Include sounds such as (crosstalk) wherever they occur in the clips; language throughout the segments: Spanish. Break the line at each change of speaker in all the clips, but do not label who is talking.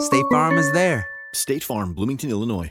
State Farm is there.
State Farm, Bloomington, Illinois.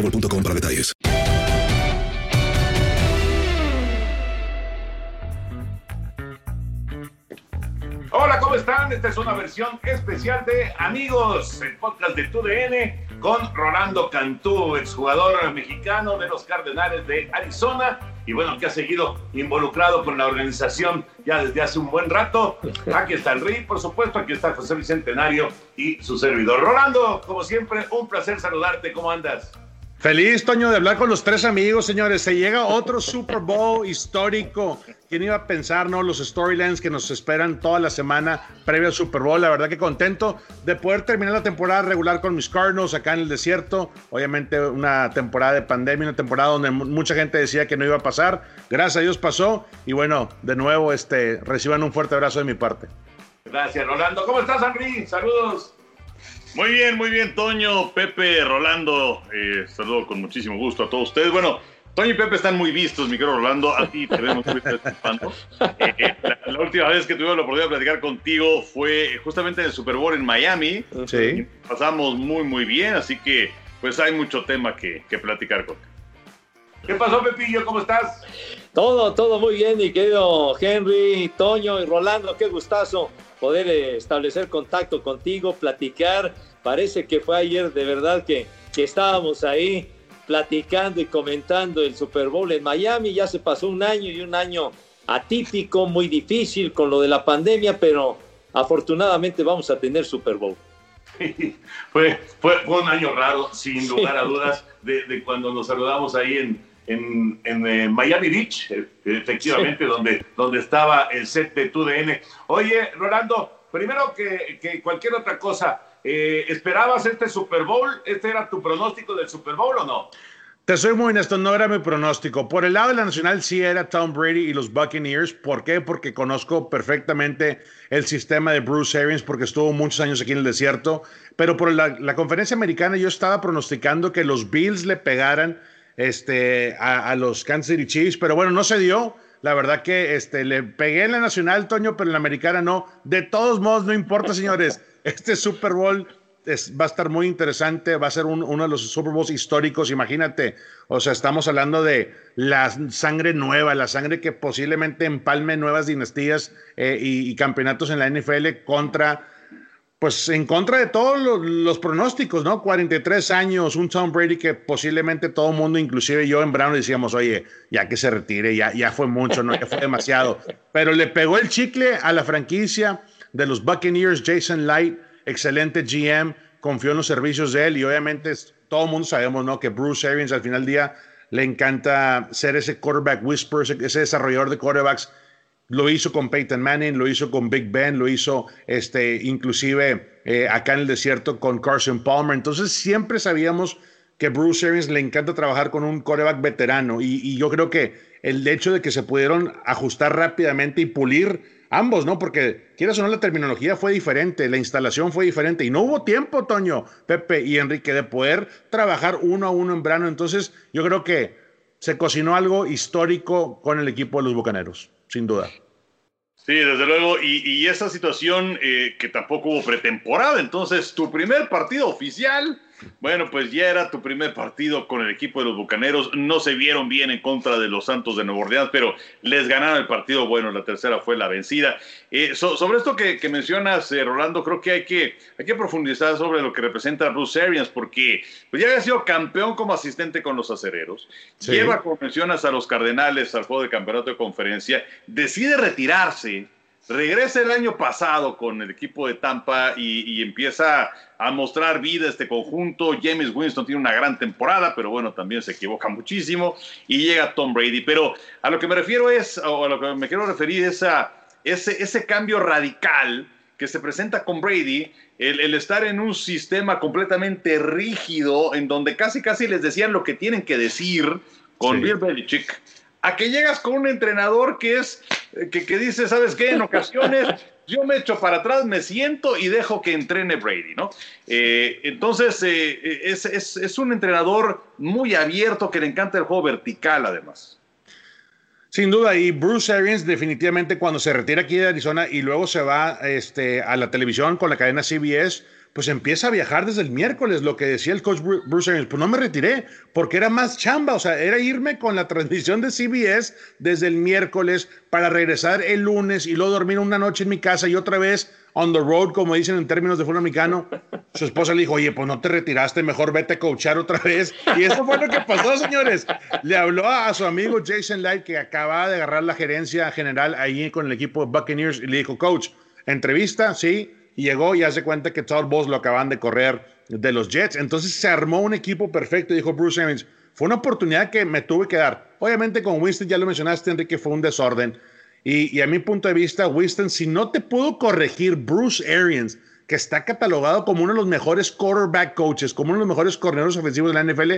boostmobile.com para detalles.
Hola, ¿cómo están? Esta es una versión especial de Amigos, el podcast de TUDN con Rolando Cantú, exjugador mexicano de los Cardenales de Arizona y bueno, que ha seguido involucrado con la organización ya desde hace un buen rato. Aquí está el RI, por supuesto, aquí está José Bicentenario y su servidor. Rolando, como siempre, un placer saludarte, ¿cómo andas?
Feliz, Toño, de hablar con los tres amigos, señores. Se llega otro Super Bowl histórico. ¿Quién iba a pensar, no? Los storylines que nos esperan toda la semana previo al Super Bowl. La verdad que contento de poder terminar la temporada regular con mis Cardinals acá en el desierto. Obviamente una temporada de pandemia, una temporada donde mucha gente decía que no iba a pasar. Gracias a Dios pasó. Y bueno, de nuevo, este, reciban un fuerte abrazo de mi parte.
Gracias, Rolando. ¿Cómo estás, Henry? Saludos.
Muy bien, muy bien, Toño, Pepe, Rolando. Eh, saludo con muchísimo gusto a todos ustedes. Bueno, Toño y Pepe están muy vistos, mi querido Rolando. A ti te vemos muy (laughs) eh, la, la, última vez que tuvimos la oportunidad de platicar contigo fue justamente en el Super Bowl en Miami.
Sí.
Pasamos muy, muy bien, así que pues hay mucho tema que, que platicar con.
¿Qué pasó, Pepillo? ¿Cómo estás?
Todo, todo muy bien, mi querido Henry, Toño y Rolando. Qué gustazo poder eh, establecer contacto contigo, platicar. Parece que fue ayer de verdad que, que estábamos ahí platicando y comentando el Super Bowl en Miami. Ya se pasó un año y un año atípico, muy difícil con lo de la pandemia, pero afortunadamente vamos a tener Super Bowl. (laughs)
fue, fue, fue, un año raro, sin lugar a dudas, de, de cuando nos saludamos ahí en, en, en eh, Miami Beach, eh, efectivamente, sí. donde, donde estaba el set de TUDN. Oye, Rolando, primero que, que cualquier otra cosa, eh, ¿esperabas este Super Bowl? ¿Este era tu pronóstico del Super Bowl o no?
Te soy muy honesto, no era mi pronóstico. Por el lado de la nacional sí era Tom Brady y los Buccaneers. ¿Por qué? Porque conozco perfectamente el sistema de Bruce Arians porque estuvo muchos años aquí en el desierto. Pero por la, la conferencia americana yo estaba pronosticando que los Bills le pegaran este, a, a, los Kansas City Chiefs, pero bueno, no se dio. La verdad que este, le pegué en la nacional, Toño, pero en la americana no. De todos modos, no importa, señores. (laughs) Este Super Bowl es, va a estar muy interesante, va a ser un, uno de los Super Bowls históricos, imagínate. O sea, estamos hablando de la sangre nueva, la sangre que posiblemente empalme nuevas dinastías eh, y, y campeonatos en la NFL contra pues en contra de todos los, los, pronósticos, ¿no? 43 años, un Tom Brady que posiblemente todo el mundo, inclusive yo en Brown, decíamos, oye, ya que se retire, ya, ya fue mucho, ¿no? Ya fue demasiado. (laughs) Pero le pegó el chicle a la franquicia de los Buccaneers, Jason Light, excelente GM, confió en los servicios de él y obviamente todo el mundo sabemos, ¿no? Que Bruce Arians al final del día le encanta ser ese quarterback whisperer, ese, ese desarrollador de quarterbacks. Lo hizo con Peyton Manning, lo hizo con Big Ben, lo hizo este, inclusive eh, acá en el desierto con Carson Palmer. Entonces siempre sabíamos que Bruce Arians le encanta trabajar con un quarterback veterano y, y yo creo que el hecho de que se pudieron ajustar rápidamente y pulir ambos, ¿no? Porque quieras o no, la terminología fue diferente, la instalación fue diferente y no hubo tiempo, Toño, Pepe y Enrique, de poder trabajar uno a uno en verano. Entonces, yo creo que se cocinó algo histórico con el equipo de los Bucaneros, sin duda.
Sí, desde luego, y, esa situación eh, que tampoco hubo pretemporada, entonces tu primer partido oficial bueno, pues ya era tu primer partido con el equipo de los Bucaneros. No se vieron bien en contra de los Santos de Nueva Orleans, pero les ganaron el partido. Bueno, la tercera fue la vencida. Eh, sobre esto que, mencionas, eh, Rolando, creo que hay, que hay que profundizar sobre lo que representa Bruce Arians, porque pues ya había sido campeón como asistente con los acereros. Lleva, como mencionas, a los Cardenales al juego de campeonato de conferencia. Decide retirarse regresa el año pasado con el equipo de Tampa y, empieza a mostrar vida este conjunto. James Winston tiene una gran temporada, pero bueno, también se equivoca muchísimo y llega Tom Brady. Pero a lo que me refiero es, o a lo que me quiero referir es a ese, ese cambio radical que se presenta con Brady, el, estar en un sistema completamente rígido, en donde casi casi les decían lo que tienen que decir con Bill Belichick a que llegas con un entrenador que es, que, que dice, ¿sabes qué? En ocasiones yo me echo para atrás, me siento y dejo que entrene Brady, ¿no? Eh, entonces, eh, es, es, es, un entrenador muy abierto que le encanta el juego vertical, además.
Sin duda, y Bruce Arians definitivamente cuando se retira aquí de Arizona y luego se va este, a la televisión con la cadena CBS, pues empieza a viajar desde el miércoles, lo que decía el coach Bruce Arians, pues no me retiré, porque era más chamba, o sea, era irme con la transmisión de CBS desde el miércoles para regresar el lunes y luego dormir una noche en mi casa y otra vez on the road, como dicen en términos de fútbol americano. Su esposa le dijo, oye, pues no te retiraste, mejor vete a coachar otra vez. Y eso fue lo que pasó, señores. Le habló a su amigo Jason Light, que acababa de agarrar la gerencia general ahí con el equipo de Buccaneers, y le dijo, coach, entrevista, sí, llegó y hace cuenta que Todd Bowles lo acaban de correr de los Jets. Entonces se armó un equipo perfecto, dijo Bruce Arians. Fue una oportunidad que me tuve que dar. Obviamente con Winston, ya lo mencionaste, Enrique, fue un desorden. Y, y a mi punto de vista, Winston, si no te pudo corregir Bruce Arians, que está catalogado como uno de los mejores quarterback coaches, como uno de los mejores corredores ofensivos de la NFL,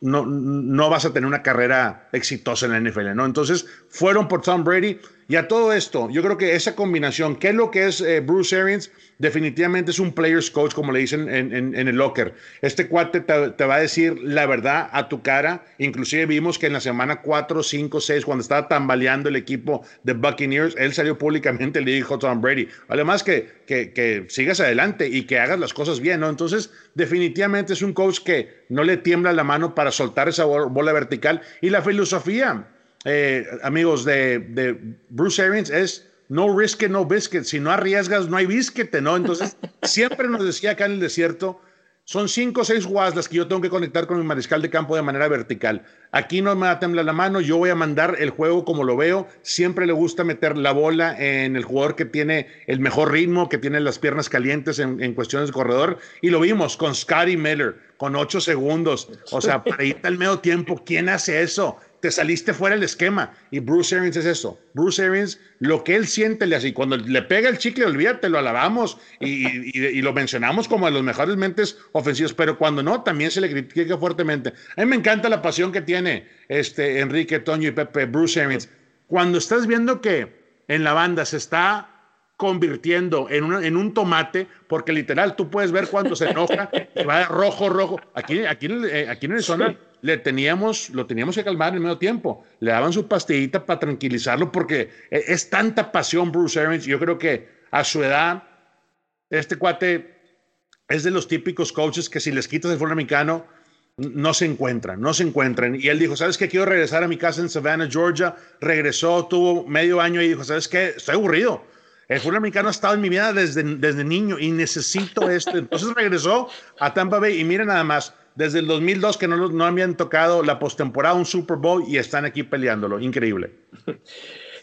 no, no vas a tener una carrera exitosa en la NFL, ¿no? Entonces fueron por Tom Brady y a todo esto, yo creo que esa combinación, ¿qué es lo que es eh, Bruce Arians? Definitivamente es un player's coach, como le dicen en, el locker. Este cuate te, va a decir la verdad a tu cara. Inclusive vimos que en la semana 4, 5, 6, cuando estaba tambaleando el equipo de Buccaneers, él salió públicamente y le dijo a Tom Brady, además que, que, que sigas adelante y que hagas las cosas bien, ¿no? Entonces, definitivamente es un coach que no le tiembla la mano para soltar esa bola vertical. Y la filosofía, eh, amigos, de, Bruce Arians es no risk it, no biscuit. Si no arriesgas, no hay biscuit, ¿no? Entonces, (laughs) siempre nos decía acá en el desierto, son cinco o seis jugadas las que yo tengo que conectar con mi mariscal de campo de manera vertical. Aquí no me va a temblar la mano, yo voy a mandar el juego como lo veo. Siempre le gusta meter la bola en el jugador que tiene el mejor ritmo, que tiene las piernas calientes en, en cuestiones de corredor. Y lo vimos con Scotty Miller, con ocho segundos. O sea, para ir al medio tiempo, ¿quién hace eso? Te saliste fuera del esquema. Y Bruce Arians es eso. Bruce Arians, lo que él siente, le hace. Cuando le pega el chicle, olvídate, lo alabamos y, lo mencionamos como de los mejores mentes ofensivos. Pero cuando no, también se le critica fuertemente. A mí me encanta la pasión que tiene este Enrique, Toño y Pepe, Bruce Arians. Cuando estás viendo que en la banda se está convirtiendo en, una, en un tomate, porque literal tú puedes ver cuando se enoja y va rojo, rojo. Aquí, aquí, eh, aquí en Arizona le teníamos, lo teníamos que calmar en medio tiempo. Le daban su pastillita para tranquilizarlo porque e, es tanta pasión Bruce Arians. Yo creo que a su edad, este cuate es de los típicos coaches que si les quitas el fútbol americano, no se encuentran, no se encuentran. Y él dijo, ¿sabes qué? Quiero regresar a mi casa en Savannah, Georgia. Regresó, tuvo medio año y dijo, ¿sabes qué? Estoy aburrido. El fútbol americano ha estado en mi vida desde, desde niño y necesito esto. Entonces regresó a Tampa Bay y miren nada más, desde el 2002 que no, no habían tocado la postemporada, un Super Bowl y están aquí peleándolo. Increíble. (laughs)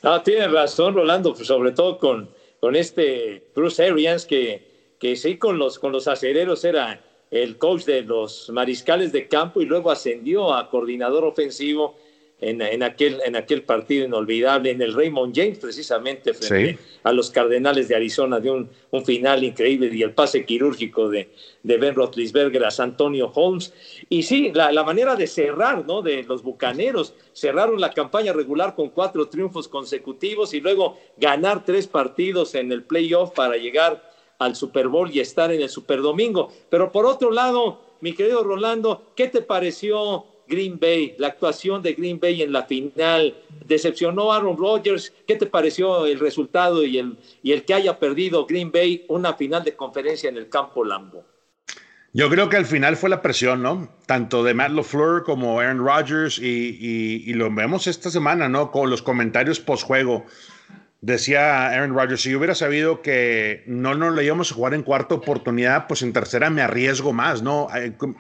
No, tienes razón, Rolando, pues, sobre todo con, con este Bruce Arians que, que sí, con los, con los acereros era, el coach de los mariscales de campo y luego ascendió a coordinador ofensivo en, aquel, en aquel partido inolvidable, en el Raymond James, precisamente frente a los Cardenales de Arizona, de un, un, final increíble y el pase quirúrgico de, de Ben Roethlisberger a Antonio Holmes. Y sí, la, la, manera de cerrar, ¿no? De los bucaneros, cerraron la campaña regular con cuatro triunfos consecutivos y luego ganar tres partidos en el playoff para llegar al Super Bowl y estar en el Super Domingo. Pero por otro lado, mi querido Rolando, ¿qué te pareció Green Bay, la actuación de Green Bay en la final. ¿Decepcionó a Aaron Rodgers? ¿Qué te pareció el resultado y el, y el que haya perdido Green Bay una final de conferencia en el campo Lambo?
Yo creo que al final fue la presión, ¿no? Tanto de Matt LaFleur como Aaron Rodgers y, y, y lo vemos esta semana, ¿no? Con los comentarios post-juego Decía Aaron Rodgers, si yo hubiera sabido que no nos lo íbamos a jugar en cuarta oportunidad, pues en tercera me arriesgo más, ¿no?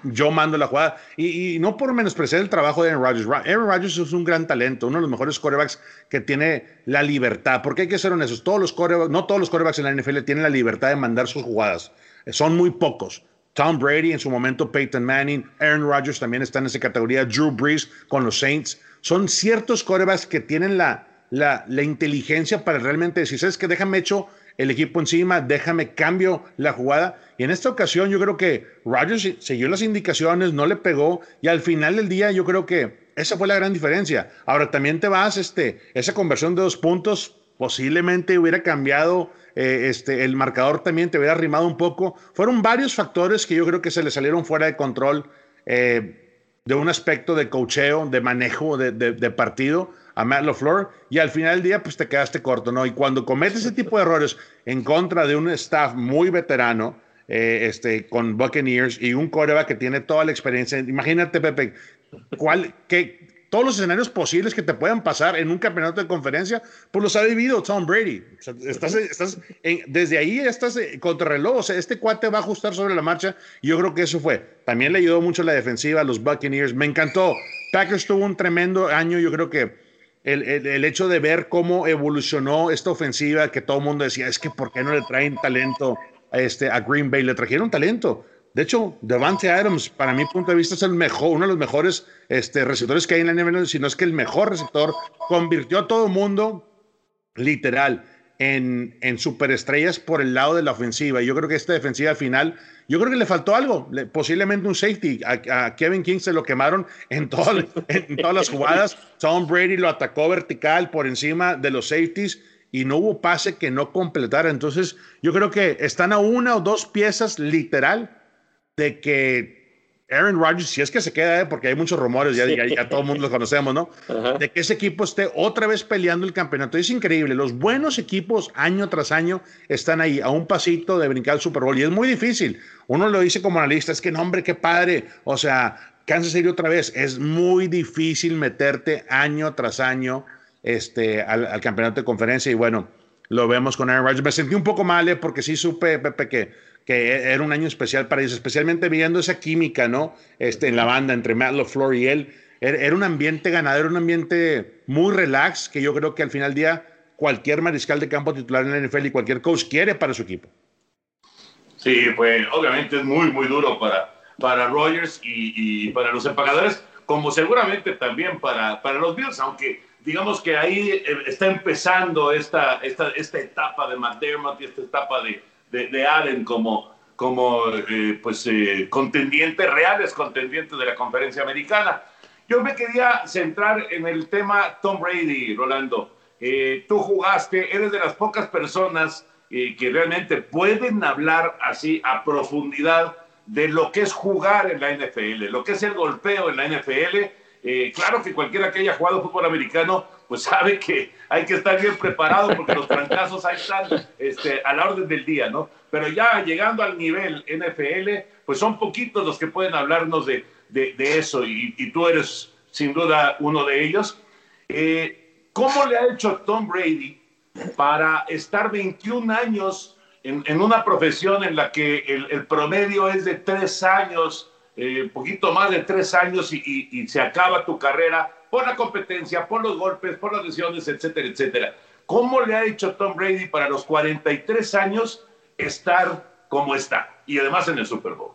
Yo mando la jugada. Y, no por menospreciar el trabajo de Aaron Rodgers. Aaron Rodgers es un gran talento, uno de los mejores quarterbacks que tiene la libertad. Porque hay que ser honestos, todos los no todos los quarterbacks en la NFL tienen la libertad de mandar sus jugadas. Son muy pocos. Tom Brady, en su momento Peyton Manning, Aaron Rodgers también está en esa categoría, Drew Brees con los Saints. Son ciertos quarterbacks que tienen la la, inteligencia para realmente decir, ¿sabes qué? Déjame hecho el equipo encima, déjame cambio la jugada. Y en esta ocasión yo creo que Rodgers siguió las indicaciones, no le pegó y al final del día yo creo que esa fue la gran diferencia. Ahora también te vas, este, esa conversión de dos puntos posiblemente hubiera cambiado, eh, este, el marcador también te hubiera arrimado un poco. Fueron varios factores que yo creo que se le salieron fuera de control eh, de un aspecto de cocheo, de manejo de, de partido a Matt LaFleur y al final del día pues te quedaste corto, ¿no? Y cuando cometes ese tipo de errores en contra de un staff muy veterano, eh, este, con Buccaneers y un coreback que tiene toda la experiencia, imagínate Pepe, ¿cuál, qué, todos los escenarios posibles que te puedan pasar en un campeonato de conferencia, pues los ha vivido Tom Brady. estás, estás desde ahí estás eh, contra reloj. O sea, este cuate va a ajustar sobre la marcha y yo creo que eso fue. También le ayudó mucho la defensiva, los Buccaneers. Me encantó. Packers tuvo un tremendo año. Yo creo que el, hecho de ver cómo evolucionó esta ofensiva, que todo el mundo decía, es que ¿por qué no le traen talento a, este, a Green Bay? Le trajeron talento. De hecho, Devante Adams, para mi punto de vista, es el mejor, uno de los mejores este, receptores que hay en la NFL, si no es que el mejor receptor. Convirtió a todo el mundo, literal, en, en superestrellas por el lado de la ofensiva. Yo creo que esta defensiva final yo creo que le faltó algo, posiblemente un safety. A, Kevin King se lo quemaron en, en todas las jugadas. (laughs) Tom Brady lo atacó vertical por encima de los safeties y no hubo pase que no completara. Entonces, yo creo que están a una o dos piezas literal de que Aaron Rodgers, si es que se queda, ¿eh? porque hay muchos rumores, ya, ya, todo el mundo los conocemos, ¿no? De que ese equipo esté otra vez peleando el campeonato. Es increíble. Los buenos equipos año tras año están ahí a un pasito de brincar el Super Bowl y es muy difícil. Uno lo dice como analista, es que no, hombre, qué padre. O sea, Kansas City otra vez. Es muy difícil meterte año tras año este, al, campeonato de conferencia y bueno, lo vemos con Aaron Rodgers. Me sentí un poco mal ¿eh? porque sí supe, Pepe, que que era un año especial para ellos, especialmente viendo esa química, ¿no? Este, en la banda entre Matt LaFleur y él. Era un ambiente ganadero, un ambiente muy relax, que yo creo que al final del día cualquier mariscal de campo titular en la NFL y cualquier coach quiere para su equipo.
Sí, pues obviamente es muy, muy duro para, para Rogers y, para los empagadores, como seguramente también para, para los Bills, aunque digamos que ahí eh, está empezando esta, esta, esta etapa de McDermott y esta etapa de, de, Allen como, como eh, pues, eh, contendientes, reales contendientes de la conferencia americana. Yo me quería centrar en el tema Tom Brady, Rolando. Eh, tú jugaste, eres de las pocas personas que realmente pueden hablar así a profundidad de lo que es jugar en la NFL, lo que es el golpeo en la NFL. claro que cualquiera que haya jugado fútbol americano pues sabe que hay que estar bien preparado porque los trancazos ahí están este, a la orden del día, ¿no? Pero ya llegando al nivel NFL, pues son poquitos los que pueden hablarnos de, de, eso y, tú eres sin duda uno de ellos. Eh, ¿Cómo le ha hecho Tom Brady para estar 21 años en, en una profesión en la que el, promedio es de tres años, eh, poquito más de tres años y se acaba tu carrera? Por la competencia, por los golpes, por las lesiones, etcétera, etcétera. ¿Cómo le ha hecho Tom Brady para los 43 años estar como está? Y además en el Super Bowl.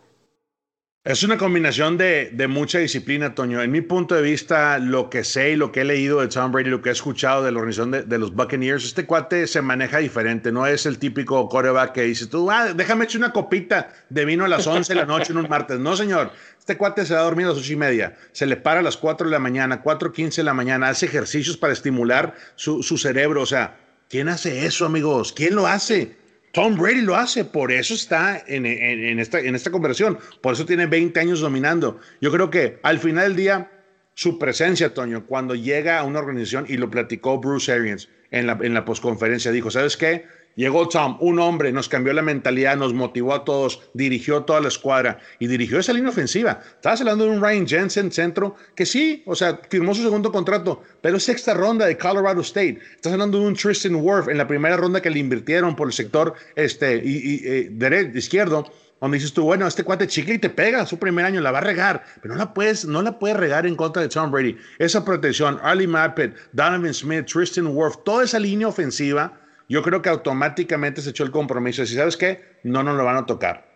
Es una combinación de, mucha disciplina, Toño. En mi punto de vista, lo que sé y lo que he leído de Tom Brady, lo que he escuchado de la organización de, los Buccaneers, este cuate se maneja diferente. No es el típico coreback que dice tú, ah, déjame echar una copita de vino a las 11 de la noche en un martes. No, señor. Este cuate se va a dormir a las ocho y media, se le para a las 4 de la mañana, 4.15 de la mañana, hace ejercicios para estimular su, su cerebro. O sea, ¿quién hace eso, amigos? ¿Quién lo hace? Tom Brady lo hace, por eso está en, esta, en conversión, por eso tiene 20 años dominando. Yo creo que al final del día, su presencia, Toño, cuando llega a una organización, y lo platicó Bruce Arians en la, en la dijo, ¿sabes qué? Llegó Tom, un hombre, nos cambió la mentalidad, nos motivó a todos, dirigió toda la escuadra y dirigió esa línea ofensiva. Estabas hablando de un Ryan Jensen centro que sí, o sea, firmó su segundo contrato, pero sexta ronda de Colorado State. Estás hablando de un Tristan Wirf en la primera ronda que le invirtieron por el sector este, y, eh, derecho, izquierdo donde dices tú, bueno, este cuate chicle y te pega su primer año, la va a regar, pero no la puedes, no la puedes regar en contra de Tom Brady. Esa protección, Arlie Mappet, Donovan Smith, Tristan Wirf, toda esa línea ofensiva yo creo que automáticamente se echó el compromiso. Si sabes qué, no nos lo van a tocar.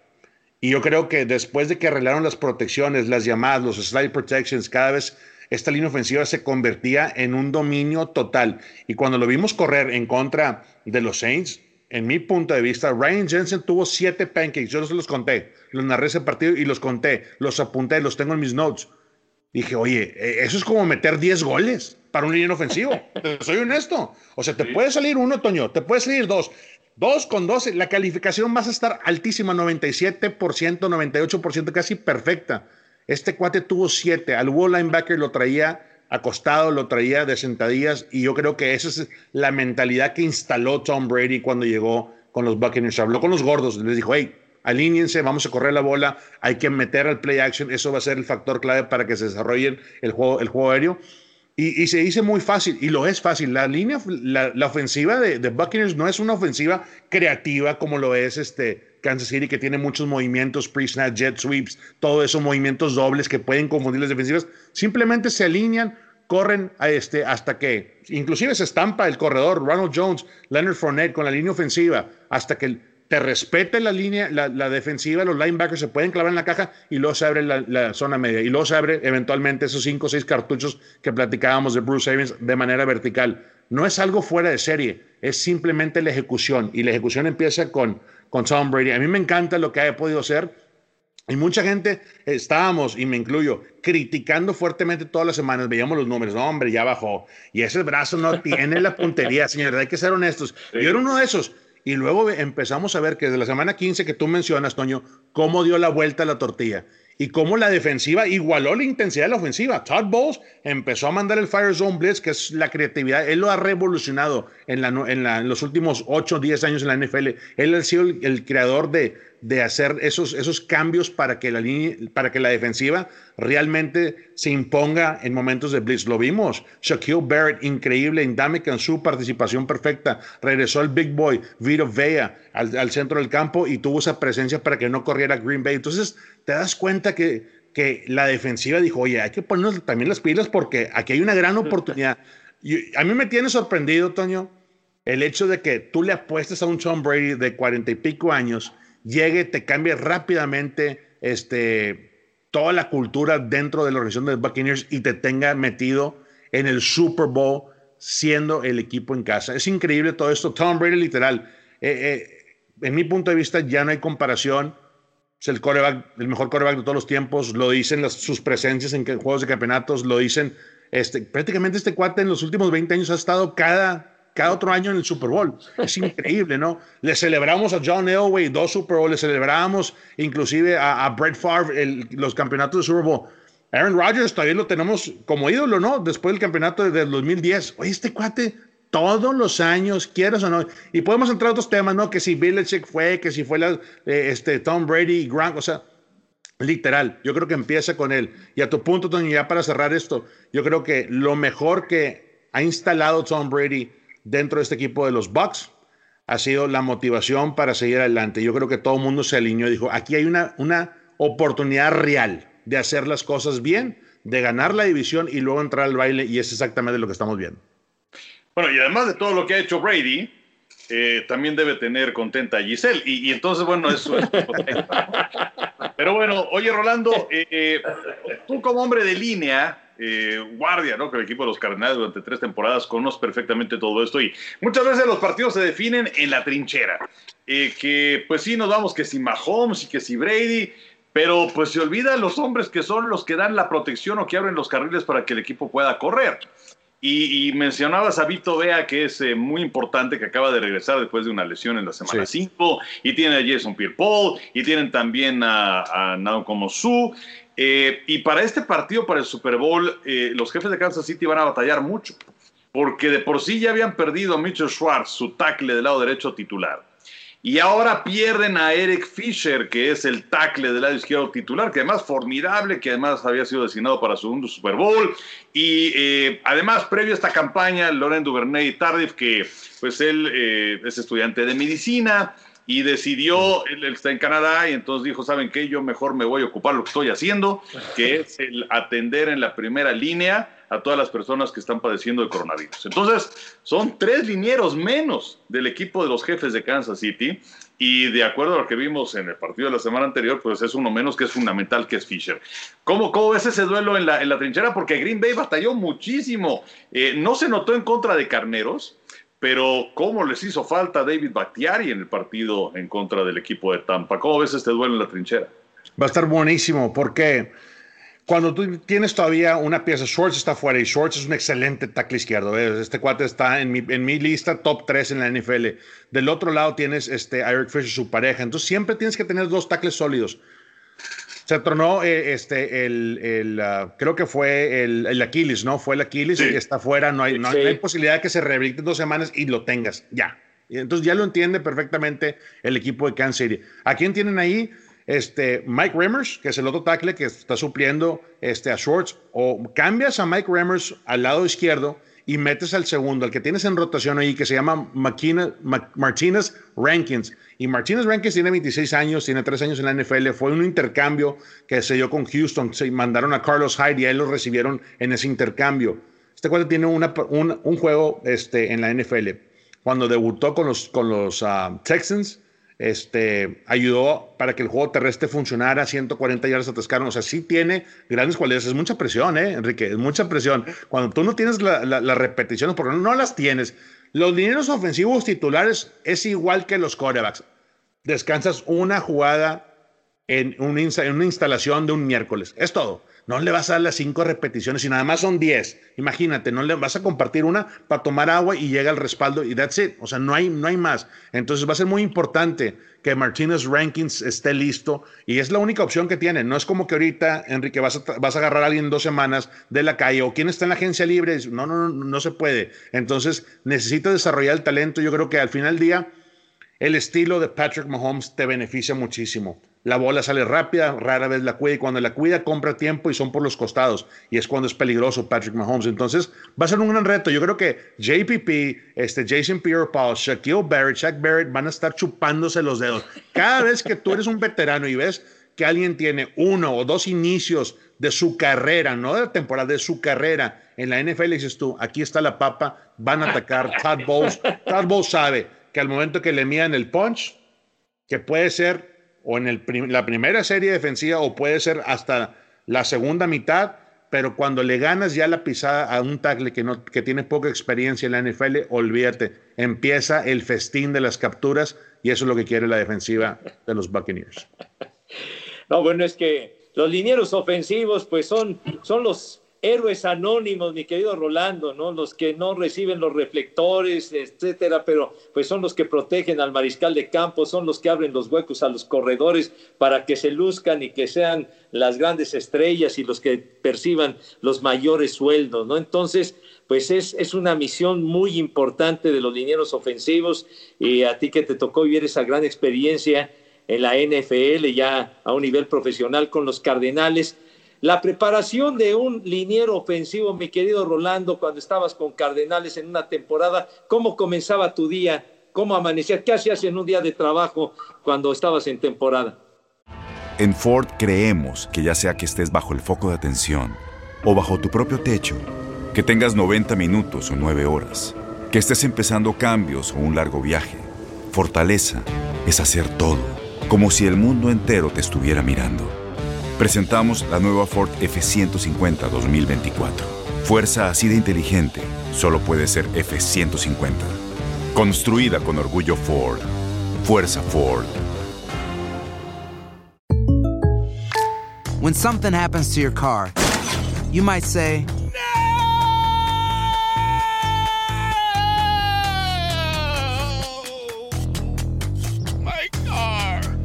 Y yo creo que después de que arreglaron las protecciones, las llamadas, los slide protections, cada vez esta línea ofensiva se convertía en un dominio total. Y cuando lo vimos correr en contra de los Saints, en mi punto de vista, Ryan Jensen tuvo siete pancakes. Yo se los conté, los narré ese partido y los conté, los apunté, los tengo en mis notes. Dije, oye, e, eso es como meter 10 goles para un línea ofensivo. (laughs) Soy honesto. O sea, te puede salir uno, Toño, te puede salir dos. Dos con dos, la calificación vas a estar altísima, 97%, 98%, casi perfecta. Este cuate tuvo siete. Al wall linebacker lo traía acostado, lo traía de sentadillas, y yo creo que esa es la mentalidad que instaló Tom Brady cuando llegó con los Buccaneers. Habló con los gordos, les dijo, hey, alíñense, vamos a correr la bola, hay que meter al play action, eso va a ser el factor clave para que se desarrolle el juego, el juego aéreo. Y, se dice muy fácil, y lo es fácil. La línea, la, ofensiva de, de, Buccaneers no es una ofensiva creativa como lo es este Kansas City, que tiene muchos movimientos, pre-snap, jet sweeps, todo eso, movimientos dobles que pueden confundir las defensivas. Simplemente se alinean, corren a este, hasta que, inclusive se estampa el corredor, Ronald Jones, Leonard Fournette con la línea ofensiva, hasta que te respete la línea, la, defensiva, los linebackers se pueden clavar en la caja y luego se abre la, zona media y luego se abre eventualmente esos cinco o seis cartuchos que platicábamos de Bruce Arians de manera vertical. No es algo fuera de serie, es simplemente la ejecución y la ejecución empieza con, con Tom Brady. A mí me encanta lo que haya podido hacer. Y mucha gente estábamos, y me incluyo, criticando fuertemente todas las semanas, veíamos los números, no, hombre, ya bajó. Y ese brazo no tiene la puntería, señores, hay que ser honestos. Yo era uno de esos. Y luego empezamos a ver que desde la semana 15 que tú mencionas, Toño, cómo dio la vuelta a la tortilla y cómo la defensiva igualó la intensidad de la ofensiva. Todd Bowles empezó a mandar el Fire Zone Blitz, que es la creatividad. Él lo ha revolucionado en, la, en, los últimos 8 o 10 años en la NFL. Él ha sido el creador de, de hacer esos, esos cambios para que, la línea, para que la defensiva realmente se imponga en momentos de blitz. Lo vimos. Shaquille Barrett, increíble. en en su participación perfecta. Regresó el Big Boy, Vito Vea, al, centro del campo y tuvo esa presencia para que no corriera Green Bay. Entonces, te das cuenta que, que la defensiva dijo, oye, hay que ponernos también las pilas porque aquí hay una gran oportunidad. Y a mí me tiene sorprendido, Toño, el hecho de que tú le apuestes a un Tom Brady de cuarenta y pico años llegue, te cambie rápidamente este, toda la cultura dentro de la organización de Buccaneers y te tenga metido en el Super Bowl siendo el equipo en casa. Es increíble todo esto. Tom Brady, literal. Eh, eh, en mi punto de vista, ya no hay comparación. Es el, el mejor coreback de todos los tiempos. Lo dicen sus presencias en juegos de campeonatos. Lo dicen. Este, prácticamente este cuate en los últimos 20 años ha estado cada cada otro año en el Super Bowl. Es increíble, ¿no? Le celebramos a John Elway dos Super Bowls, le celebramos inclusive a, a Brett Favre los campeonatos de Super Bowl. Aaron Rodgers todavía lo tenemos como ídolo, ¿no? Después del campeonato del 2010. Oye, este cuate todos los años, quieras o no. Y podemos entrar a otros temas, ¿no? Que si Belichick fue, que si fue la, eh, este, Tom Brady y Grant, o sea, literal, yo creo que empieza con él. Y a tu punto, Tony, ya para cerrar esto, yo creo que lo mejor que ha instalado Tom Brady dentro de este equipo de los Bucks ha sido la motivación para seguir adelante. Yo creo que todo el mundo se alineó y dijo, aquí hay una, una oportunidad real de hacer las cosas bien, de ganar la división y luego entrar al baile y es exactamente lo que estamos viendo.
Bueno, y además de todo lo que ha hecho Brady, eh, también debe tener contenta a Giselle. Y, entonces, bueno, eso es. Pero bueno, oye, Rolando, eh, eh, tú como hombre de línea, guardia, ¿no? Con el equipo de los Cardenales durante tres temporadas, conoces perfectamente todo esto. Y muchas veces los partidos se definen en la trinchera. que pues sí, nos vamos que si Mahomes y que si Brady. Pero pues se olvidan los hombres que son los que dan la protección o que abren los carriles para que el equipo pueda correr. Y, mencionabas a Vito Vea, que es eh, muy importante, que acaba de regresar después de una lesión en la semana 5, y tiene a Jason Pierre-Paul, y tienen también a, a como Su. Eh, y para este partido, para el Super Bowl, eh, los jefes de Kansas City van a batallar mucho, porque de por sí ya habían perdido a Mitchell Schwartz, su tackle del lado derecho titular. Y ahora pierden a Eric Fisher, que es el tackle del lado izquierdo titular, que además formidable, que además había sido designado para su segundo Super Bowl. Y eh, además, previo a esta campaña, Loren Duvernay Tardif, que pues él eh, es estudiante de medicina y decidió, él, está en Canadá y entonces dijo, ¿saben qué? Yo mejor me voy a ocupar lo que estoy haciendo, que es el atender en la primera línea a todas las personas que están padeciendo de coronavirus. Entonces, son tres linieros menos del equipo de los jefes de Kansas City y de acuerdo a lo que vimos en el partido de la semana anterior, pues es uno menos que es fundamental, que es Fisher. ¿Cómo, cómo ves ese duelo en la, en la trinchera? Porque Green Bay batalló muchísimo. Eh, no se notó en contra de Carneros, pero ¿cómo les hizo falta David Bakhtiari en el partido en contra del equipo de Tampa? ¿Cómo ves este duelo en la trinchera?
Va a estar buenísimo porque cuando tú tienes todavía una pieza, Schwartz está fuera y Schwartz es un excelente tackle izquierdo. Este cuate está en mi, en mi lista top 3 en la NFL. Del otro lado tienes este Eric Fisher, su pareja. Entonces siempre tienes que tener dos tackles sólidos. Se tronó eh, este, el, el ah, creo que fue el, el, Aquiles, ¿no? Fue el Aquiles y está fuera. No hay, no, hay posibilidad de que se rehabilite en dos semanas y lo tengas. Ya. Entonces ya lo entiende perfectamente el equipo de Kansas City. ¿A quién tienen ahí? este, Mike Remmers, que es el otro tackle que está supliendo este, a Schwartz, o cambias a Mike Remmers al lado izquierdo y metes al segundo, al que tienes en rotación ahí, que se llama Martínez Rankins. Y Martínez Rankins tiene 26 años, tiene 3 años en la NFL, fue un intercambio que se dio con Houston, se mandaron a Carlos Hyde y él lo recibieron en ese intercambio. Este cuate tiene un, juego este, en la NFL. Cuando debutó con los, uh, Texans, este, ayudó para que el juego terrestre funcionara, 140 yardas atascaron, o sea, sí tiene grandes cualidades, es mucha presión, ¿eh, Enrique? Es mucha presión. Cuando tú no tienes las la, repeticiones, porque no las tienes, los dineros ofensivos titulares es igual que los corebacks. Descansas una jugada en en una instalación de un miércoles, es todo no le vas a dar las cinco repeticiones nada más son diez. Imagínate, no le vas a compartir una para tomar agua y llega el respaldo y that's it. O sea, no hay, no hay más. Entonces va a ser muy importante que Martínez Rankins esté listo y es la única opción que tiene. No es como que ahorita, Enrique, vas a, vas a agarrar a alguien dos semanas de la calle o quién está en la agencia libre. No, no, no, no se puede. Entonces necesita desarrollar el talento. Yo creo que al final del día el estilo de Patrick Mahomes te beneficia muchísimo. La bola sale rápida, rara vez la cuida y cuando la cuida compra tiempo y son por los costados y es cuando es peligroso Patrick Mahomes. Entonces va a ser un gran reto. Yo creo que JPP, este Jason Pierre-Paul, Shaquille Barrett, Shaq Barrett van a estar chupándose los dedos. Cada vez que tú eres un veterano y ves que alguien tiene uno o dos inicios de su carrera, no de la temporada, de su carrera en la NFL, dices tú, aquí está la papa, van a atacar. Todd Bowles, Todd Bowles sabe que al momento que le mían el punch, que puede ser o en el la primera serie defensiva o puede ser hasta la segunda mitad, pero cuando le ganas ya la pisada a un tackle que, no, que tiene poca experiencia en la NFL, olvídate, empieza el festín de las capturas y eso es lo que quiere la defensiva de los Buccaneers. (laughs)
No, bueno, es que los linieros ofensivos pues son, son los héroes anónimos, mi querido Rolando, ¿no? Los que no reciben los reflectores, etcétera, pero pues son los que protegen al mariscal de campo, son los que abren los huecos a los corredores para que se luzcan y que sean las grandes estrellas y los que perciban los mayores sueldos, ¿no? Entonces, pues es, es una misión muy importante de los linieros ofensivos y a ti que te tocó vivir esa gran experiencia en la NFL ya a un nivel profesional con los Cardenales, la preparación de un liniero ofensivo, mi querido Rolando, cuando estabas con Cardenales en una temporada, ¿cómo comenzaba tu día? ¿Cómo amanecía? ¿Qué hacías en un día de trabajo cuando estabas en temporada?
En Ford creemos que ya sea que estés bajo el foco de atención o bajo tu propio techo, que tengas 90 minutos o 9 horas Que estés empezando cambios o un largo viaje. Fortaleza es hacer todo, como si el mundo entero te estuviera mirando. Presentamos la nueva Ford F150 2024. Fuerza así de inteligente solo puede ser F150. Construida con orgullo Ford. Fuerza Ford.
When something happens to your car, you might say,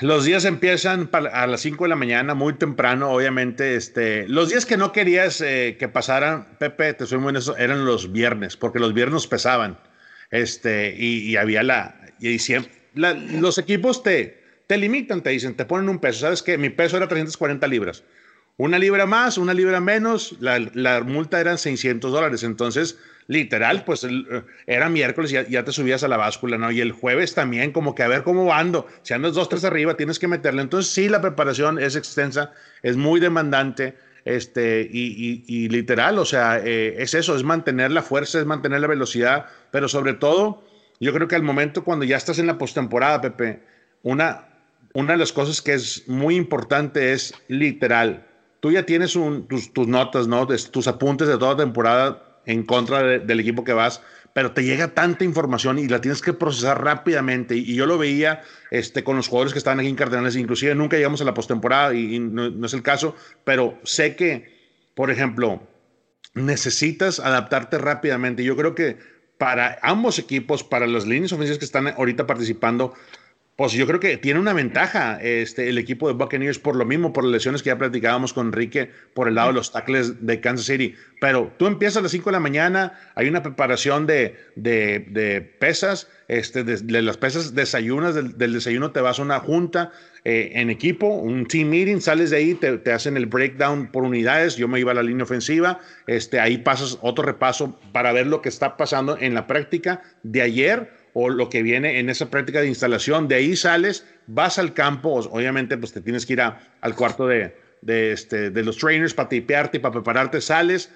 Los días empiezan a las 5 de la mañana, muy temprano, obviamente. Este, los días que no querías eh, que pasaran, Pepe, te soy muy honesto, eran los viernes, porque los viernes pesaban. Este, y, había la. Y siempre, los equipos te, te limitan, te dicen, te ponen un peso. ¿Sabes qué? Mi peso era 340 libras. Una libra más, una libra menos, la, la multa eran 600 dólares. Entonces, literal, pues eh, era miércoles y ya, ya te subías a la báscula, ¿no? Y el jueves también, como que a ver cómo ando. Si andas dos, tres arriba, tienes que meterle. Entonces, sí, la preparación es extensa, es muy demandante. Este, y, y- y literal, o sea, eh, es eso, es mantener la fuerza, es mantener la velocidad, pero sobre todo, yo creo que al momento cuando ya estás en la postemporada, Pepe, una, una de las cosas que es muy importante es literal. Tú ya tienes tus, notas, tus apuntes de toda temporada en contra de- del equipo que vas, pero te llega tanta información y la tienes que procesar rápidamente. Y, y yo lo veía este, con los jugadores que estaban aquí en Cardenales, inclusive nunca llegamos a la postemporada y, y no, es el caso, pero sé que, por ejemplo, necesitas adaptarte rápidamente. Yo creo que para ambos equipos, para las líneas ofensivas que están ahorita participando, pues yo creo que tiene una ventaja este, el equipo de Buccaneers por lo mismo, por las lesiones que ya platicábamos con Enrique, por el lado de los tackles de Kansas City. Pero tú empiezas a las 5 de la mañana, hay una preparación de, de, pesas, este, de, las pesas desayunas, del, desayuno te vas a una junta eh, en equipo, un team meeting, sales de ahí, te, te, hacen el breakdown por unidades, yo me iba a la línea ofensiva, este, ahí pasas otro repaso para ver lo que está pasando en la práctica de ayer o lo que viene en esa práctica de instalación. De ahí sales, vas al campo, obviamente pues te tienes que ir al cuarto de, este, de los trainers para tipearte y para prepararte, sales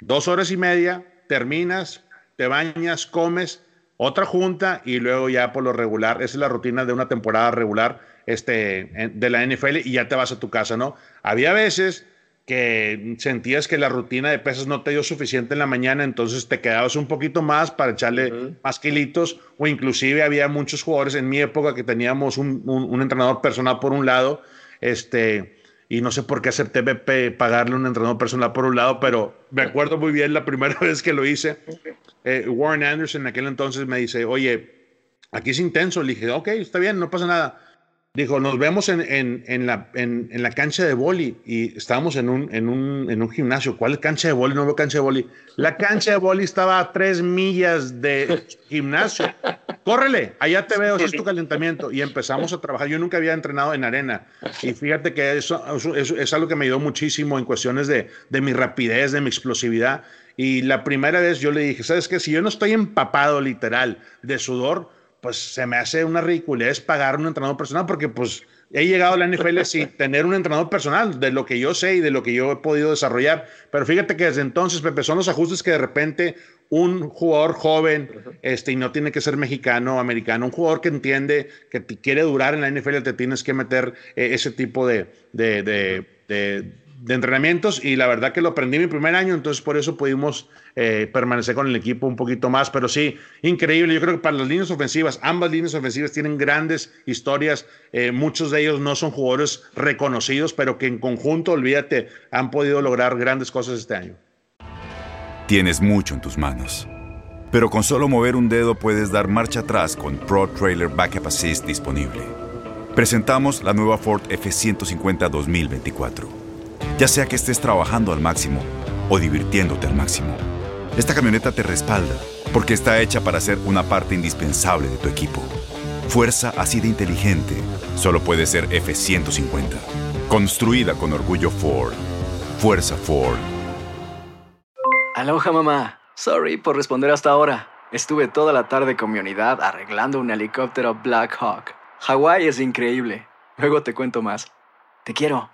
dos horas y media, terminas, te bañas, comes, otra junta y luego ya por lo regular, esa es la rutina de una temporada regular este, de la NFL y ya te vas a tu casa, ¿no? Había veces que sentías que la rutina de pesas no te dio suficiente en la mañana, entonces te quedabas un poquito más para echarle uh -huh. más kilitos, o inclusive había muchos jugadores en mi época que teníamos un, un, un, entrenador personal por un lado, este, y no sé por qué acepté pagarle un entrenador personal por un lado, pero me acuerdo muy bien la primera (laughs) vez que lo hice, eh, Warren Anderson en aquel entonces me dice, oye, aquí es intenso, le dije, ok, está bien, no pasa nada. Dijo, nos vemos en, en, en, la, en, en, la cancha de boli y estábamos en un, en, un, en un gimnasio. ¿Cuál cancha de boli? No veo cancha de boli. La cancha de boli estaba a tres millas de gimnasio. Córrele, allá te veo, ese es tu calentamiento. Y empezamos a trabajar. Yo nunca había entrenado en arena. Y fíjate que eso, eso, eso es algo que me ayudó muchísimo en cuestiones de, de mi rapidez, de mi explosividad. Y la primera vez yo le dije, ¿sabes qué? Si yo no estoy empapado literal de sudor, pues se me hace una ridiculez pagar un entrenador personal porque pues he llegado a la NFL (laughs) sin tener un entrenador personal, de lo que yo sé y de lo que yo he podido desarrollar. Pero fíjate que desde entonces, Pepe, son los ajustes que de repente un jugador joven, este, y no tiene que ser mexicano o americano, un jugador que entiende que te quiere durar en la NFL, te tienes que meter eh, ese tipo de, de, de, de de entrenamientos y la verdad que lo aprendí mi primer año, entonces por eso pudimos eh, permanecer con el equipo un poquito más, pero sí, increíble, yo creo que para las líneas ofensivas, ambas líneas ofensivas tienen grandes historias, eh, muchos de ellos no son jugadores reconocidos, pero que en conjunto, olvídate, han podido lograr grandes cosas este año.
Tienes mucho en tus manos, pero con solo mover un dedo puedes dar marcha atrás con Pro Trailer Backup Assist disponible. Presentamos la nueva Ford F150 2024 ya sea que estés trabajando al máximo o divirtiéndote al máximo. Esta camioneta te respalda porque está hecha para ser una parte indispensable de tu equipo. Fuerza así de inteligente solo puede ser F-150. Construida con orgullo Ford. Fuerza Ford.
Aloha mamá. Sorry por responder hasta ahora. Estuve toda la tarde con mi unidad arreglando un helicóptero Black Hawk. Hawái es increíble. Luego te cuento más. Te quiero.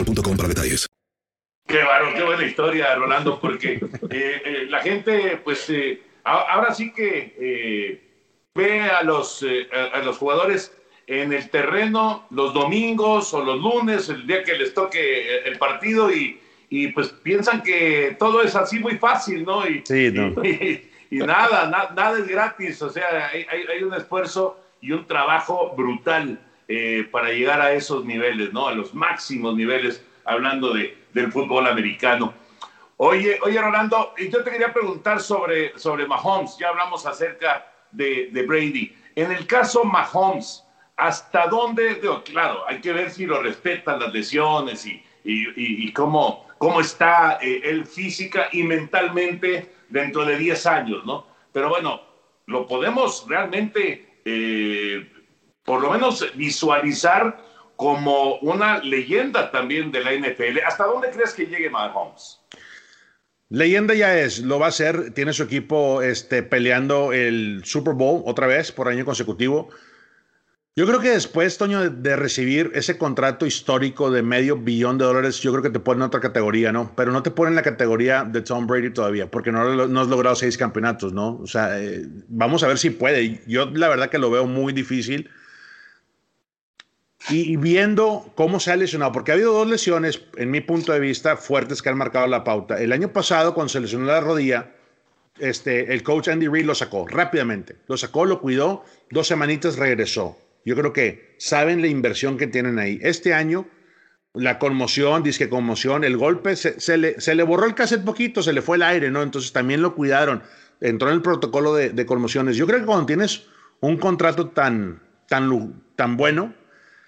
boostmobile.com para detalles.
Qué barro, qué buena historia, Rolando, porque eh, eh, la gente, pues, eh, ahora sí que ve a los, a los jugadores en el terreno los domingos o los lunes, el día que les toque el partido y, y pues piensan que todo es así muy fácil, ¿no? Y,
sí, no. (laughs)
y, y nada, na, nada es gratis, o sea, hay, hay, hay un esfuerzo y un trabajo brutal eh, para llegar a esos niveles, ¿no? A los máximos niveles, hablando de, del fútbol americano. Oye, oye, Rolando, yo te quería preguntar sobre, sobre Mahomes. Ya hablamos acerca de, de Brady. En el caso Mahomes, ¿hasta dónde? Digo, claro, hay que ver si lo respetan las lesiones y, y, y, y cómo, cómo está eh, él física y mentalmente dentro de 10 años, ¿no? Pero bueno, lo podemos realmente eh, por lo menos visualizar como una leyenda también de la NFL. ¿Hasta dónde crees que llegue Mahomes?
Leyenda ya es, lo va a hacer, tiene su equipo este, peleando el Super Bowl otra vez por año consecutivo. Yo creo que después, Toño, de, recibir ese contrato histórico de medio billón de dólares, yo creo que te ponen en otra categoría, ¿no? Pero no te ponen en la categoría de Tom Brady todavía, porque no, no has logrado seis campeonatos, ¿no? O sea, eh, vamos a ver si puede. Yo la verdad que lo veo muy difícil y, viendo cómo se ha lesionado, porque ha habido dos lesiones, en mi punto de vista, fuertes que han marcado la pauta. El año pasado, cuando se lesionó la rodilla, este, el coach Andy Reid lo sacó rápidamente. Lo sacó, lo cuidó, dos semanitas regresó. Yo creo que saben la inversión que tienen ahí. Este año, la conmoción, disque conmoción, el golpe, se, se, le, se le borró el cassette poquito, se le fue el aire, ¿no? Entonces también lo cuidaron. Entró en el protocolo de, de conmociones. Yo creo que cuando tienes un contrato tan, tan, tan bueno,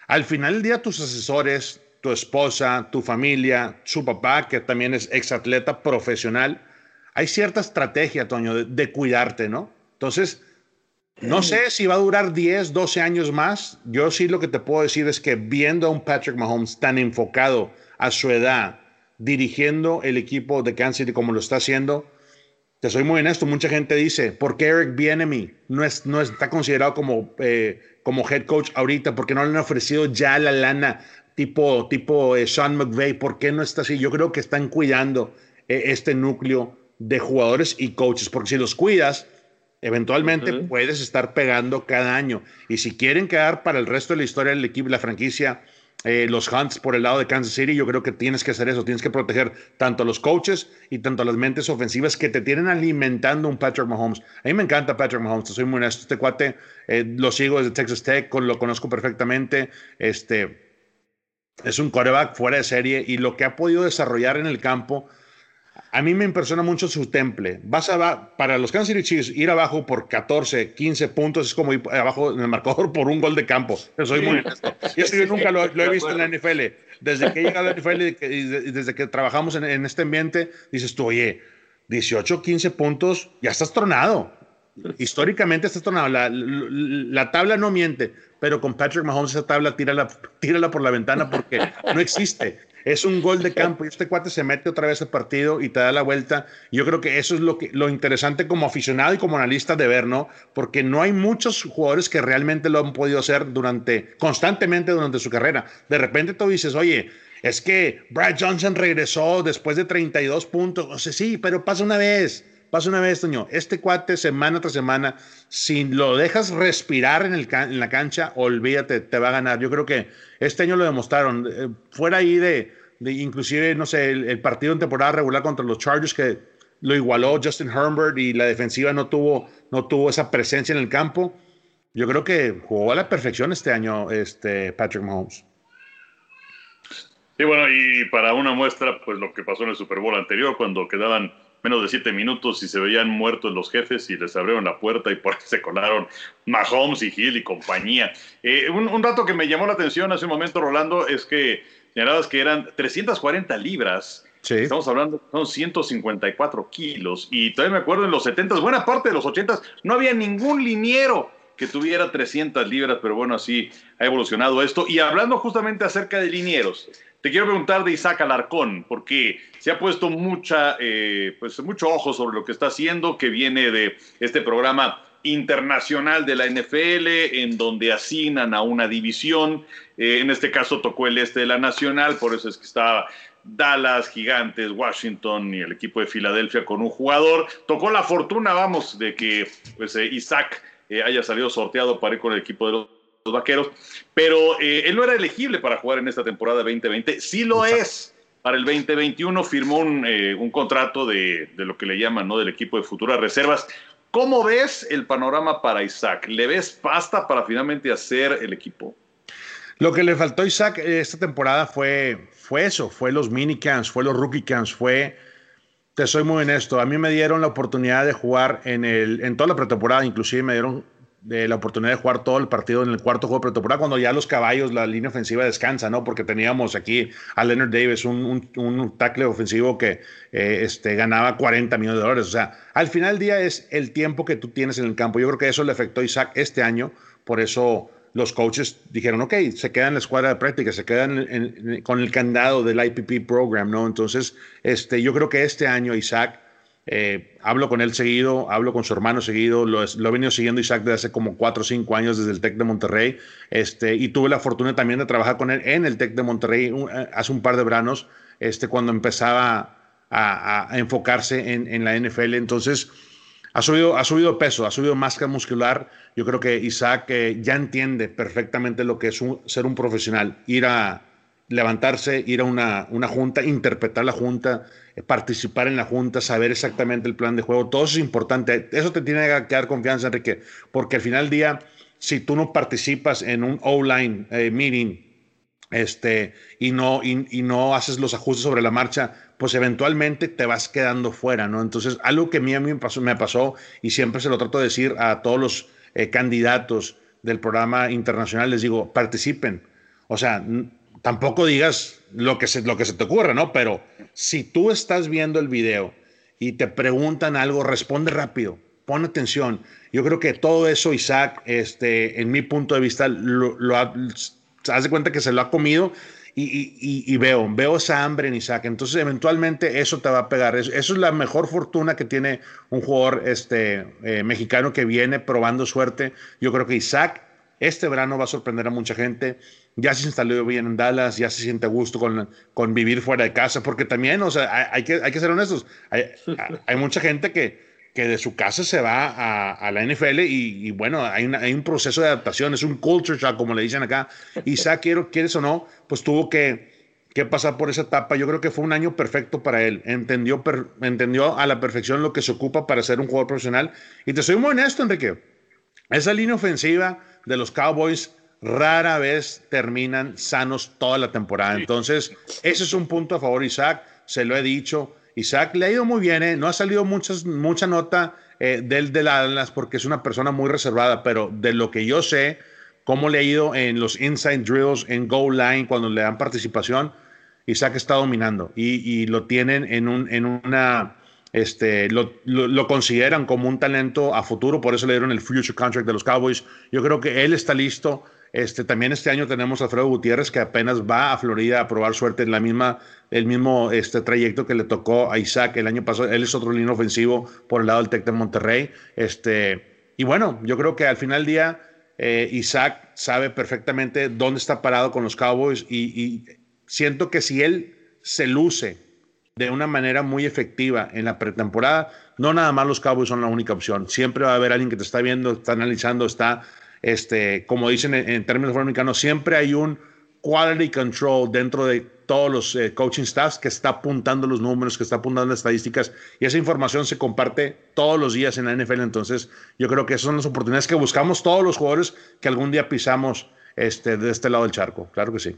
al final del día tus asesores, tu esposa, tu familia, su papá, que también es exatleta profesional, hay cierta estrategia, Toño, de, de, cuidarte, ¿no? Entonces, no sé si va a durar 10, 12 años más. Yo sí lo que te puedo decir es que viendo a un Patrick Mahomes tan enfocado a su edad, dirigiendo el equipo de Kansas City como lo está haciendo, te soy muy honesto, mucha gente dice, ¿por qué Eric Bienemy no, es, no está considerado como, eh, como head coach ahorita? ¿Por qué no le han ofrecido ya la lana tipo, tipo eh, Sean McVay? ¿Por qué no está así? Yo creo que están cuidando eh, este núcleo de jugadores y coaches, porque si los cuidas, Eventualmente puedes estar pegando cada año. Y si quieren quedar para el resto de la historia del equipo, la franquicia, eh, los Hunts por el lado de Kansas City, yo creo que tienes que hacer eso. Tienes que proteger tanto a los coaches y tanto a las mentes ofensivas que te tienen alimentando un Patrick Mahomes. A mí me encanta Patrick Mahomes, soy muy honesto. Este cuate eh, lo sigo desde Texas Tech, lo conozco perfectamente. Este es un quarterback fuera de serie y lo que ha podido desarrollar en el campo a mí me impresiona mucho su temple. Vas a, para los Kansas City Chiefs, ir abajo por 14, 15 puntos es como ir abajo en el marcador por un gol de campo. soy muy honesto. Y eso yo nunca lo, he visto en la NFL. Desde que he llegado a la NFL y desde que trabajamos en, este ambiente, dices tú, oye, 18, 15 puntos, ya estás tronado. Históricamente estás tronado. La, la, tabla no miente, pero con Patrick Mahomes esa tabla tírala, tírala por la ventana porque no existe. Es un gol de campo y este cuate se mete otra vez al partido y te da la vuelta. Yo creo que eso es lo, que, lo interesante como aficionado y como analista de ver, ¿no? Porque no hay muchos jugadores que realmente lo han podido hacer durante, constantemente durante su carrera. De repente tú dices, oye, es que Brad Johnson regresó después de 32 puntos. O sea, sí, pero pasa una vez. Pasa una vez, Toño. Este cuate, semana tras semana, si lo dejas respirar en, el en la cancha, olvídate, te va a ganar. Yo creo que este año lo demostraron. Eh, fuera ahí de, de inclusive, no sé, el, partido en temporada regular contra los Chargers que lo igualó Justin Herbert y la defensiva no tuvo, no tuvo esa presencia en el campo. Yo creo que jugó a la perfección este año este Patrick Mahomes.
Sí, bueno, y para una muestra, pues lo que pasó en el Super Bowl anterior, cuando quedaban menos de siete minutos y se veían muertos los jefes y les abrieron la puerta y por ahí se colaron Mahomes y Hill y compañía. Eh, un, dato que me llamó la atención hace un momento, Rolando, es que señalabas que eran 340 libras. Estamos hablando, son 154 kilos. Y todavía me acuerdo en los 70, buena parte de los 80, no había ningún liniero que tuviera 300 libras, pero bueno, así ha evolucionado esto. Y hablando justamente acerca de linieros, te quiero preguntar de Isaac Alarcón, porque se ha puesto mucha, eh, pues mucho ojo sobre lo que está haciendo, que viene de este programa internacional de la NFL, en donde asignan a una división. Eh, en este caso tocó el este de la Nacional, por eso es que estaba Dallas, Gigantes, Washington y el equipo de Filadelfia con un jugador. Tocó la fortuna, vamos, de que pues, eh, Isaac haya salido sorteado para ir con el equipo de los vaqueros, pero eh, él no era elegible para jugar en esta temporada 2020, sí lo es. Para el 2021 firmó un, eh, un contrato de, de, lo que le llaman, ¿no? Del equipo de futuras reservas. ¿Cómo ves el panorama para Isaac? ¿Le ves pasta para finalmente hacer el equipo?
Lo que le faltó a Isaac esta temporada fue, fue eso, fue los minicamps, fue los rookie camps, fue, te soy muy honesto, a mí me dieron la oportunidad de jugar en, el, en toda la pretemporada, inclusive me dieron de la oportunidad de jugar todo el partido en el cuarto juego de pretemporada, cuando ya los caballos, la línea ofensiva descansa, ¿no? Porque teníamos aquí a Leonard Davis, un, un, tackle ofensivo que eh, este, ganaba 40 millones de dólares. O sea, al final del día es el tiempo que tú tienes en el campo. Yo creo que eso le afectó a Isaac este año, por eso los coaches dijeron, ok, se quedan en la escuadra de práctica, se quedan con el candado del IPP program, ¿no? Entonces, este, yo creo que este año Isaac eh, hablo con él seguido, hablo con su hermano seguido, lo, lo, he venido siguiendo Isaac desde hace como 4 o 5 años desde el TEC de Monterrey, este, y tuve la fortuna también de trabajar con él en el TEC de Monterrey eh, hace un par de veranos, este, cuando empezaba a, enfocarse en, la NFL. Entonces, ha subido, ha subido peso, ha subido máscara muscular. Yo creo que Isaac eh, ya entiende perfectamente lo que es ser un profesional, ir a levantarse, ir a una, una junta, interpretar la junta, eh, participar en la junta, saber exactamente el plan de juego, todo eso es importante. Eso te tiene que dar confianza, Enrique, porque al final del día, si tú no participas en un online eh, meeting este, y, no, y, no haces los ajustes sobre la marcha, pues eventualmente te vas quedando fuera, ¿no? Entonces, algo que a mí, me, pasó, me pasó y siempre se lo trato de decir a todos los eh, candidatos del programa internacional, les digo, participen. O sea, tampoco digas lo que, se, lo que se te ocurra, ¿no? Pero si tú estás viendo el video y te preguntan algo, responde rápido, pon atención. Yo creo que todo eso, Isaac, este, en mi punto de vista, lo, lo cuenta que se lo ha comido y, veo, veo esa hambre en Isaac. Entonces, eventualmente eso te va a pegar. Eso, es la mejor fortuna que tiene un jugador este, eh, mexicano que viene probando suerte. Yo creo que Isaac este verano va a sorprender a mucha gente ya se instaló bien en Dallas, ya se siente a gusto con, con vivir fuera de casa, porque también, o sea, hay, que, hay que ser honestos, hay, (laughs) hay mucha gente que que de su casa se va a, a la NFL y, y bueno, hay, una- hay un proceso de adaptación, es un culture shock, como le dicen acá. (laughs) Isaac, quiero, quieres o no, pues tuvo que, que pasar por esa etapa. Yo creo que fue un año perfecto para él. Entendió, per- entendió a la perfección lo que se ocupa para ser un jugador profesional. Y te soy muy honesto, Enrique. Esa línea ofensiva de los Cowboys rara vez terminan sanos toda la temporada. Entonces, ese es un punto a favor Isaac, se lo he dicho. Isaac le ha ido muy bien, ¿eh? no ha salido muchas, mucha nota eh, del de porque es una persona muy reservada, pero de lo que yo sé, cómo le ha ido en los inside drills, en goal line, cuando le dan participación, Isaac está dominando y, y lo tienen en, un, en una, este, lo, lo- lo consideran como un talento a futuro, por eso le dieron el future contract de los Cowboys. Yo creo que él está listo. Este, también este año tenemos a Alfredo Gutiérrez que apenas va a Florida a probar suerte en la misma, el mismo este, trayecto que le tocó a Isaac el año pasado. Él es otro línea ofensivo por el lado del Tec de Monterrey. Este, y bueno, yo creo que al final del día eh, Isaac sabe perfectamente dónde está parado con los Cowboys y, y siento que si él se luce de una manera muy efectiva en la pretemporada, no nada más los Cowboys son la única opción. Siempre va a haber alguien que te está viendo, está analizando, está, este, como dicen en, en términos americanos, siempre hay un quality control dentro de todos los eh, coaching staffs que está apuntando los números, que está apuntando las estadísticas y esa información se comparte todos los días en la NFL. Entonces, yo creo que esas son las oportunidades que buscamos todos los jugadores que algún día pisamos este, de este lado del charco. Claro que sí.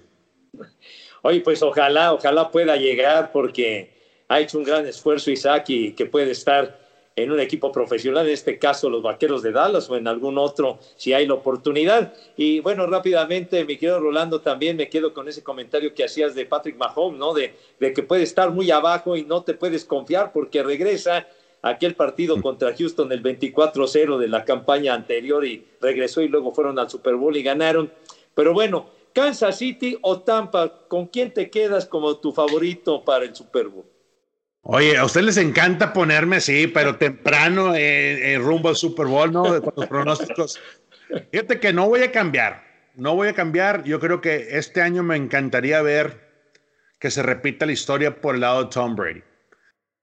Oye, pues ojalá, ojalá pueda llegar porque ha hecho un gran esfuerzo Isaac y que puede estar en un equipo profesional, en este caso los Vaqueros de Dallas o en algún otro si hay la oportunidad. Y bueno, rápidamente, mi querido Rolando, también me quedo con ese comentario que hacías de Patrick Mahomes, ¿no? De, de que puede estar muy abajo y no te puedes confiar porque regresa aquel partido contra Houston el 24-0 de la campaña anterior y regresó y luego fueron al Super Bowl y ganaron. Pero bueno, Kansas City o Tampa, ¿con quién te quedas como tu favorito para el Super Bowl?
Oye, a ustedes les encanta ponerme así, pero temprano eh, eh, rumbo al Super Bowl, ¿no? Con los pronósticos. Fíjate que no voy a cambiar, no voy a cambiar. Yo creo que este año me encantaría ver que se repita la historia por el lado de Tom Brady.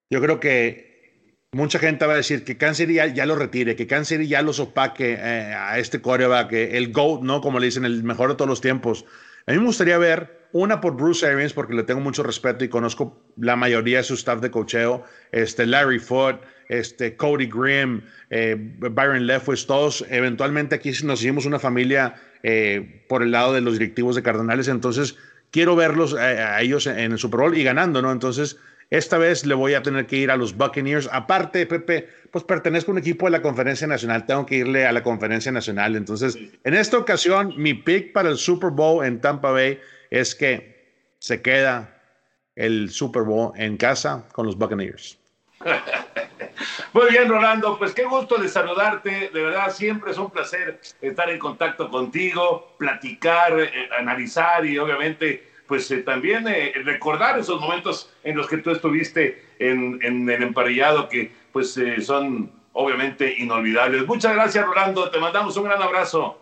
Yo creo que mucha gente va a decir que Kansas City ya, ya lo retire, que Kansas City ya los opaque eh, a este coreback, el GOAT, ¿no? Como le dicen, el mejor de todos los tiempos. A mí me gustaría ver una por Bruce Arians, porque le tengo mucho respeto y conozco la mayoría de su staff de cocheo, este, Larry Foote, este, Cody Grimm, eh, Byron Leftwich, todos. Eventualmente aquí nos hicimos una familia eh, por el lado de los directivos de Cardenales, entonces quiero verlos eh, a ellos en el Super Bowl y ganando, ¿no? Entonces, esta vez le voy a tener que ir a los Buccaneers. Aparte, Pepe, pues pertenezco a un equipo de la Conferencia Nacional, tengo que irle a la Conferencia Nacional. Entonces, en esta ocasión, mi pick para el Super Bowl en Tampa Bay es que se queda el Super Bowl en casa con los Buccaneers. (laughs)
Muy bien, Rolando, pues qué gusto de saludarte. De verdad, siempre es un placer estar en contacto contigo, platicar, eh, analizar y obviamente, pues eh, también eh, recordar esos momentos en los que tú estuviste en, en el emparellado que pues son obviamente inolvidables. Muchas gracias, Rolando. Te mandamos un gran abrazo.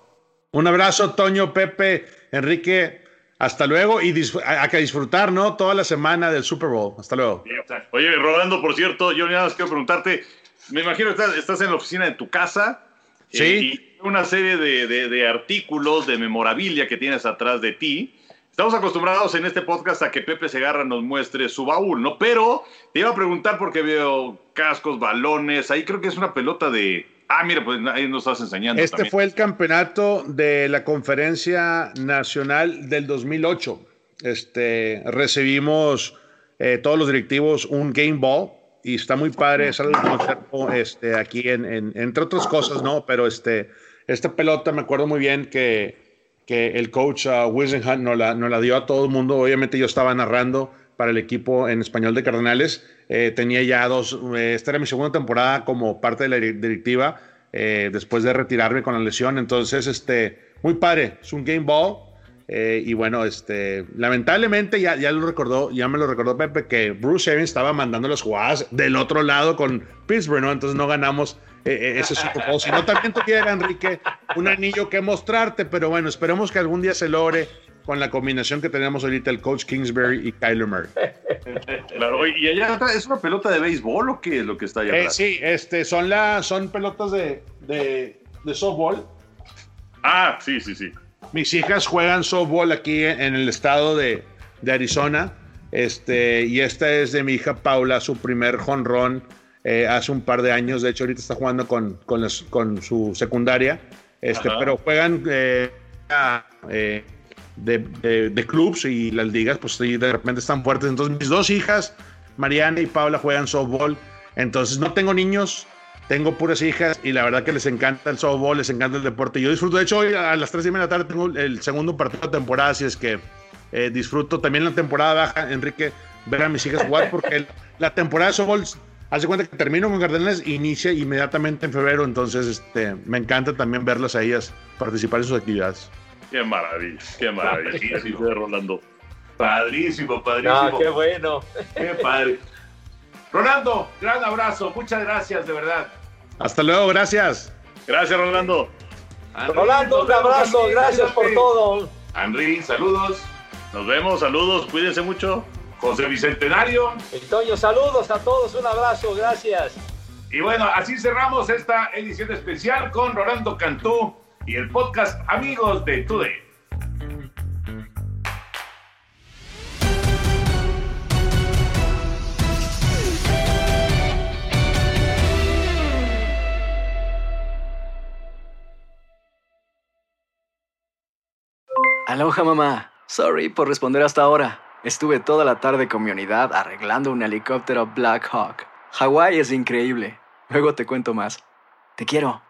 Un abrazo, Toño, Pepe, Enrique. Hasta luego y a, a que disfrutar, ¿no? Toda la semana del Super Bowl. Hasta luego.
Oye, Rolando, por cierto, yo nada más quiero preguntarte, me imagino que estás, estás en la oficina de tu casa.
Sí.
eh, y una serie de, de- de artículos, de memorabilia que tienes atrás de ti. Estamos acostumbrados en este podcast a que Pepe Segarra nos muestre su baúl, ¿no? Pero te iba a preguntar porque veo cascos, balones, ahí creo que es una pelota de... Ah, mira, pues ahí nos estás enseñando
Este
también.
fue el campeonato de la Conferencia Nacional del 2008. Este, recibimos eh, todos los directivos un Game Ball y está muy padre. Es algo que conservo, este, aquí, en, en- entre otras cosas, ¿no? Pero este, esta pelota me acuerdo muy bien que, que el coach uh, Wisenhunt nos la, nos la dio a todo el mundo. Obviamente yo estaba narrando para el equipo en español de Cardenales. Eh, tenía ya dos, eh, esta era mi segunda temporada como parte de la dir- directiva, eh, después de retirarme con la lesión. Entonces, este, muy padre, es un game ball. eh, y bueno, este, lamentablemente ya, ya lo recordó, ya me lo recordó Pepe, que Bruce Arians estaba mandando las jugadas del otro lado con Pittsburgh, ¿no? Entonces no ganamos eh, eh, ese Super Bowl. Si no, también tuviera, Enrique, un anillo que mostrarte, pero bueno, esperemos que algún día se logre con la combinación que tenemos ahorita el coach Kingsbury y Kyler Murray. (laughs)
Claro, y allá atrás, ¿es una pelota de béisbol o qué es lo que está allá
Eh,
atrás?
sí, este, son, la, son pelotas de, de, de softball.
Ah, sí, sí, sí.
Mis hijas juegan softball aquí en, el estado de, de Arizona. Este, y esta es de mi hija Paula, su primer jonrón eh, hace un par de años. De hecho, ahorita está jugando con, con, su secundaria. Este,
Ajá.
pero juegan eh, a- de, de, de clubs y las ligas, pues sí, de repente están fuertes. Entonces, mis dos hijas, Mariana y Paula, juegan softball. Entonces, no tengo niños, tengo puras hijas y la verdad que les encanta el softball, les encanta el deporte. Yo disfruto, de hecho, hoy a las 3 y media de la tarde tengo el segundo partido de temporada, así es que eh, disfruto también la temporada baja, Enrique, ver a mis hijas jugar, porque el- la temporada de softball, hace cuenta que termino con Cardenales, inicia inmediatamente en febrero, entonces este, me encanta también verlas a ellas participar en sus actividades.
Qué maravilla, qué maravilla. Sí, Rolando.
Padrísimo, padrísimo.
Ah, qué bueno.
Qué padre. Rolando, gran abrazo. Muchas gracias, de verdad.
Hasta luego, gracias.
Gracias, Rolando.
Rolando, un abrazo, gracias por todo.
Henry, saludos.
Nos vemos, saludos, cuídense mucho.
José Bicentenario.
Toño, saludos a todos, un abrazo, gracias.
Y bueno, así cerramos esta edición especial con Rolando Cantú y el podcast Amigos de Today.
Aloha mamá. Sorry por responder hasta ahora. Estuve toda la tarde con mi unidad arreglando un helicóptero Black Hawk. Hawái es increíble. Luego te cuento más. Te quiero.